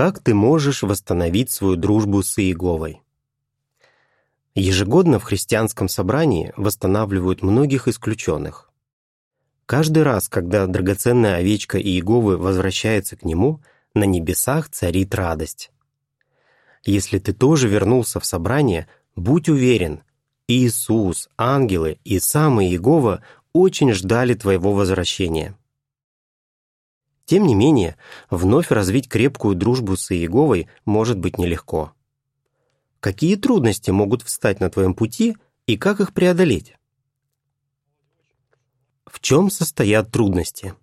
Как ты можешь восстановить свою дружбу с Иеговой? Ежегодно в христианском собрании восстанавливают многих исключенных. Каждый раз, когда драгоценная овечка Иеговы возвращается к нему, на небесах царит радость. Если ты тоже вернулся в собрание, будь уверен, Иисус, ангелы и сам Иегова очень ждали твоего возвращения. Тем не менее, вновь развить крепкую дружбу с Иеговой может быть нелегко. Какие трудности могут встать на твоем пути и как их преодолеть? В чем состоят трудности?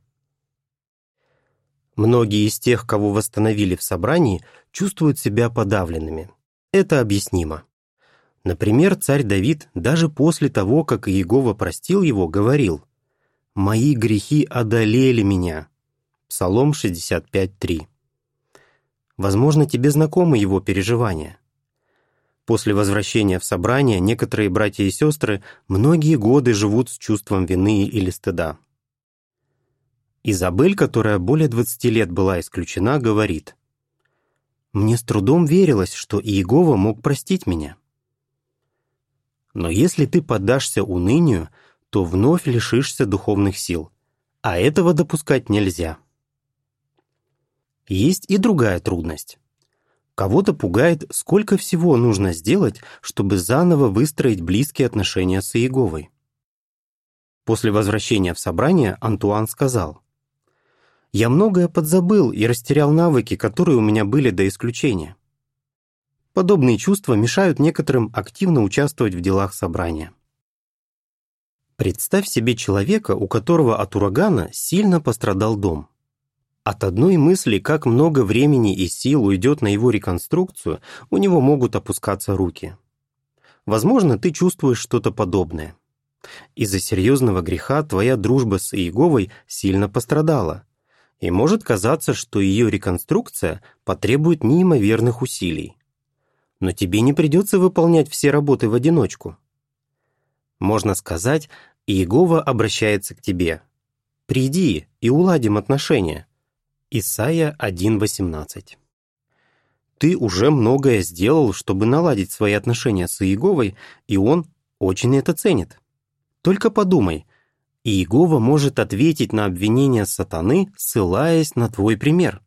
Многие из тех, кого восстановили в собрании, чувствуют себя подавленными. Это объяснимо. Например, царь Давид даже после того, как Иегова простил его, говорил «Мои грехи одолели меня, Псалом 65.3. Возможно, тебе знакомы его переживания. После возвращения в собрание некоторые братья и сестры многие годы живут с чувством вины или стыда. Изабель, которая более 20 лет была исключена, говорит, «Мне с трудом верилось, что Иегова мог простить меня». Но если ты поддашься унынию, то вновь лишишься духовных сил, а этого допускать нельзя. Есть и другая трудность. Кого-то пугает, сколько всего нужно сделать, чтобы заново выстроить близкие отношения с Иеговой. После возвращения в собрание Антуан сказал, «Я многое подзабыл и растерял навыки, которые у меня были до исключения». Подобные чувства мешают некоторым активно участвовать в делах собрания. Представь себе человека, у которого от урагана сильно пострадал дом. От одной мысли, как много времени и сил уйдет на его реконструкцию, у него могут опускаться руки. Возможно, ты чувствуешь что-то подобное. Из-за серьезного греха твоя дружба с Иеговой сильно пострадала, и может казаться, что ее реконструкция потребует неимоверных усилий. Но тебе не придется выполнять все работы в одиночку. Можно сказать, Иегова обращается к тебе. «Приди и уладим отношения». Исайя 1.18 Ты уже многое сделал, чтобы наладить свои отношения с Иеговой, и он очень это ценит. Только подумай, Иегова может ответить на обвинения сатаны, ссылаясь на твой пример.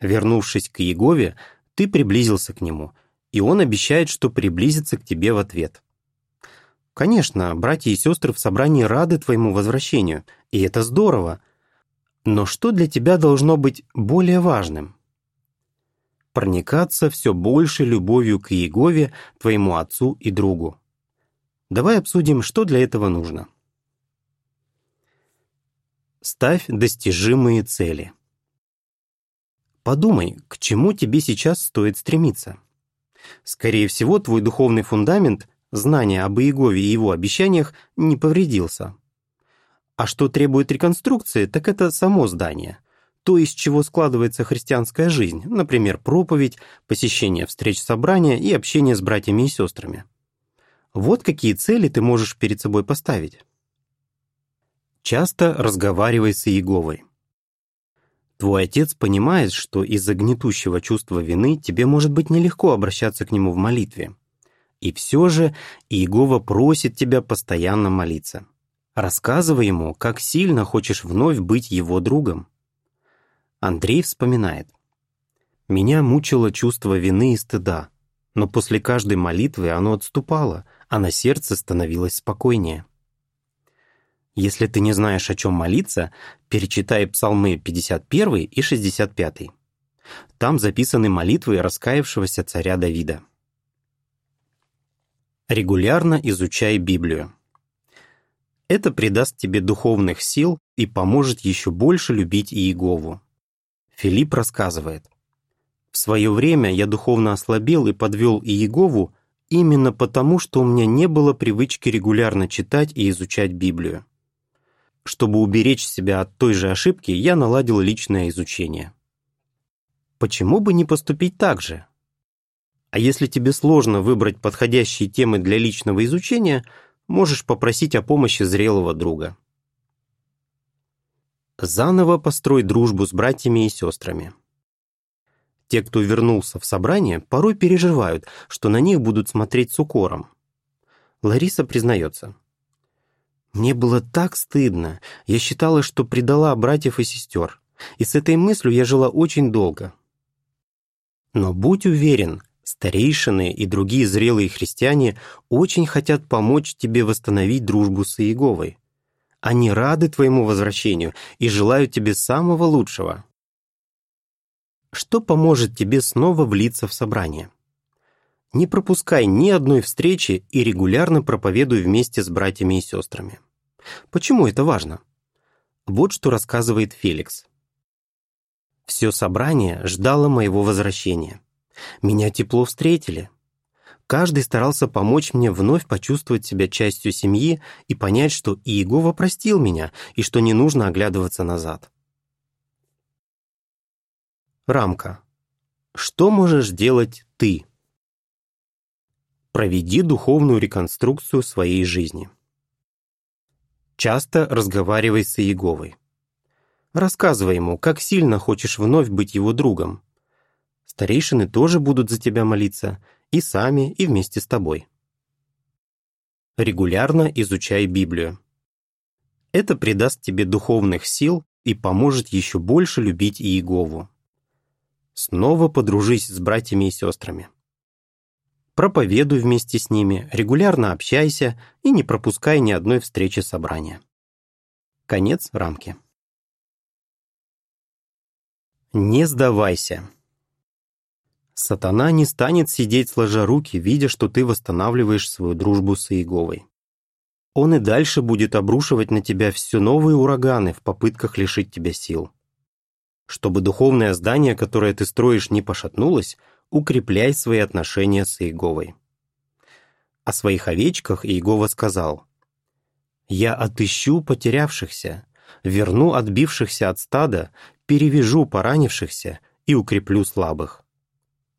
Вернувшись к Иегове, ты приблизился к нему, и он обещает, что приблизится к тебе в ответ. Конечно, братья и сестры в собрании рады твоему возвращению, и это здорово — но что для тебя должно быть более важным? Проникаться все больше любовью к Иегове, твоему отцу и другу. Давай обсудим, что для этого нужно. Ставь достижимые цели. Подумай, к чему тебе сейчас стоит стремиться. Скорее всего, твой духовный фундамент, знание об Иегове и его обещаниях, не повредился. А что требует реконструкции, так это само здание. То, из чего складывается христианская жизнь, например, проповедь, посещение встреч собрания и общение с братьями и сестрами. Вот какие цели ты можешь перед собой поставить. Часто разговаривай с Иеговой. Твой отец понимает, что из-за гнетущего чувства вины тебе может быть нелегко обращаться к нему в молитве. И все же Иегова просит тебя постоянно молиться. Рассказывай ему, как сильно хочешь вновь быть его другом. Андрей вспоминает. «Меня мучило чувство вины и стыда, но после каждой молитвы оно отступало, а на сердце становилось спокойнее». Если ты не знаешь, о чем молиться, перечитай псалмы 51 и 65. Там записаны молитвы раскаявшегося царя Давида. Регулярно изучай Библию. Это придаст тебе духовных сил и поможет еще больше любить Иегову. Филипп рассказывает. «В свое время я духовно ослабел и подвел Иегову именно потому, что у меня не было привычки регулярно читать и изучать Библию. Чтобы уберечь себя от той же ошибки, я наладил личное изучение. Почему бы не поступить так же? А если тебе сложно выбрать подходящие темы для личного изучения – можешь попросить о помощи зрелого друга. Заново построй дружбу с братьями и сестрами. Те, кто вернулся в собрание, порой переживают, что на них будут смотреть с укором. Лариса признается. «Мне было так стыдно. Я считала, что предала братьев и сестер. И с этой мыслью я жила очень долго. Но будь уверен, старейшины и другие зрелые христиане очень хотят помочь тебе восстановить дружбу с Иеговой. Они рады твоему возвращению и желают тебе самого лучшего. Что поможет тебе снова влиться в собрание? Не пропускай ни одной встречи и регулярно проповедуй вместе с братьями и сестрами. Почему это важно? Вот что рассказывает Феликс. Все собрание ждало моего возвращения. Меня тепло встретили. Каждый старался помочь мне вновь почувствовать себя частью семьи и понять, что Иегова простил меня и что не нужно оглядываться назад. Рамка. Что можешь делать ты? Проведи духовную реконструкцию своей жизни. Часто разговаривай с Иеговой. Рассказывай ему, как сильно хочешь вновь быть его другом. Старейшины тоже будут за тебя молиться, и сами, и вместе с тобой. Регулярно изучай Библию. Это придаст тебе духовных сил и поможет еще больше любить Иегову. Снова подружись с братьями и сестрами проповедуй вместе с ними, регулярно общайся и не пропускай ни одной встречи собрания. Конец рамки. Не сдавайся. Сатана не станет сидеть сложа руки, видя, что ты восстанавливаешь свою дружбу с Иеговой. Он и дальше будет обрушивать на тебя все новые ураганы в попытках лишить тебя сил. Чтобы духовное здание, которое ты строишь, не пошатнулось, укрепляй свои отношения с Иеговой. О своих овечках Иегова сказал, «Я отыщу потерявшихся, верну отбившихся от стада, перевяжу поранившихся и укреплю слабых».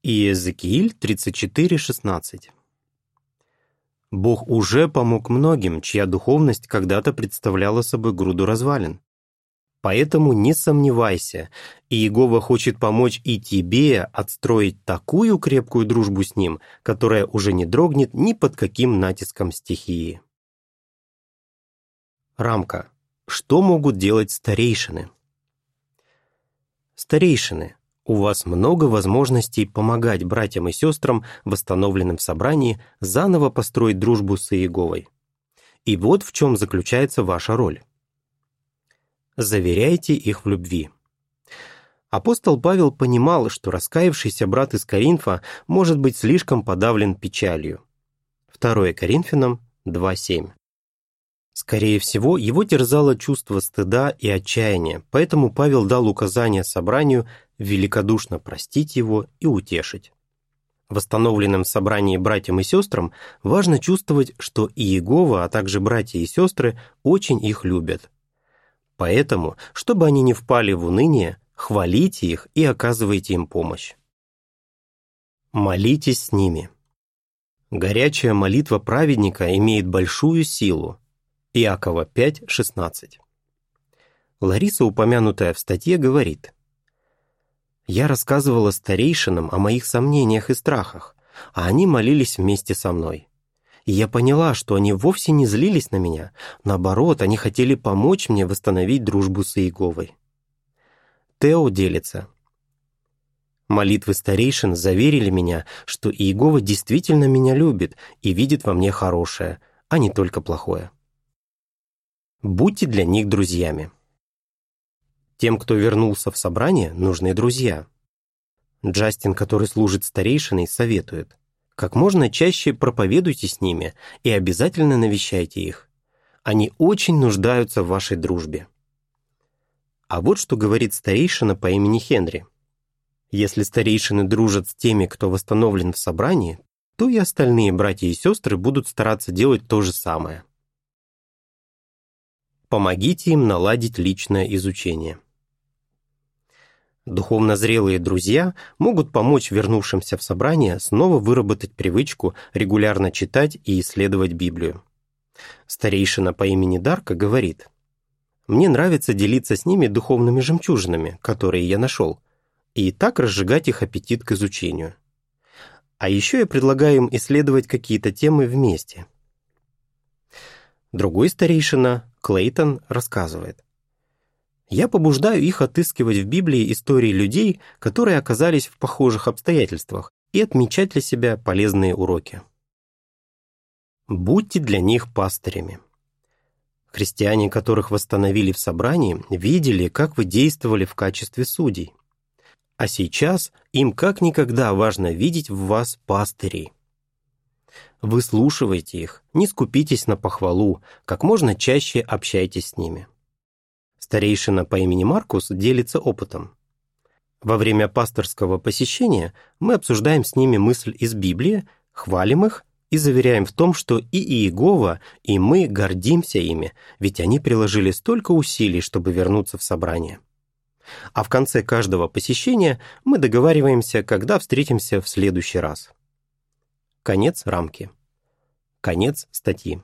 Иезекииль 34:16. Бог уже помог многим, чья духовность когда-то представляла собой груду развалин. Поэтому не сомневайся, Иегова хочет помочь и тебе отстроить такую крепкую дружбу с Ним, которая уже не дрогнет ни под каким натиском стихии. Рамка. Что могут делать старейшины? Старейшины, у вас много возможностей помогать братьям и сестрам, в собрании, заново построить дружбу с Иеговой. И вот в чем заключается ваша роль заверяйте их в любви. Апостол Павел понимал, что раскаявшийся брат из Коринфа может быть слишком подавлен печалью. 2 Коринфянам 2.7 Скорее всего, его терзало чувство стыда и отчаяния, поэтому Павел дал указание собранию великодушно простить его и утешить. В восстановленном собрании братьям и сестрам важно чувствовать, что и Иегова, а также братья и сестры очень их любят, Поэтому, чтобы они не впали в уныние, хвалите их и оказывайте им помощь. Молитесь с ними. Горячая молитва праведника имеет большую силу. Иакова 5.16. Лариса, упомянутая в статье, говорит, «Я рассказывала старейшинам о моих сомнениях и страхах, а они молились вместе со мной и я поняла, что они вовсе не злились на меня. Наоборот, они хотели помочь мне восстановить дружбу с Иеговой. Тео делится. Молитвы старейшин заверили меня, что Иегова действительно меня любит и видит во мне хорошее, а не только плохое. Будьте для них друзьями. Тем, кто вернулся в собрание, нужны друзья. Джастин, который служит старейшиной, советует – как можно чаще проповедуйте с ними и обязательно навещайте их. Они очень нуждаются в вашей дружбе. А вот что говорит старейшина по имени Хенри. Если старейшины дружат с теми, кто восстановлен в собрании, то и остальные братья и сестры будут стараться делать то же самое. Помогите им наладить личное изучение. Духовно зрелые друзья могут помочь вернувшимся в собрание снова выработать привычку регулярно читать и исследовать Библию. Старейшина по имени Дарка говорит, «Мне нравится делиться с ними духовными жемчужинами, которые я нашел. и так разжигать их аппетит к изучению. А еще я предлагаю им исследовать какие-то темы вместе. Другой старейшина, Клейтон, рассказывает. Я побуждаю их отыскивать в Библии истории людей, которые оказались в похожих обстоятельствах, и отмечать для себя полезные уроки. Будьте для них пастырями. Христиане, которых восстановили в собрании, видели, как вы действовали в качестве судей. А сейчас им как никогда важно видеть в вас пастырей. Выслушивайте их, не скупитесь на похвалу, как можно чаще общайтесь с ними. Старейшина по имени Маркус делится опытом. Во время пасторского посещения мы обсуждаем с ними мысль из Библии, хвалим их и заверяем в том, что и Иегова, и мы гордимся ими, ведь они приложили столько усилий, чтобы вернуться в собрание. А в конце каждого посещения мы договариваемся, когда встретимся в следующий раз. Конец рамки. Конец статьи.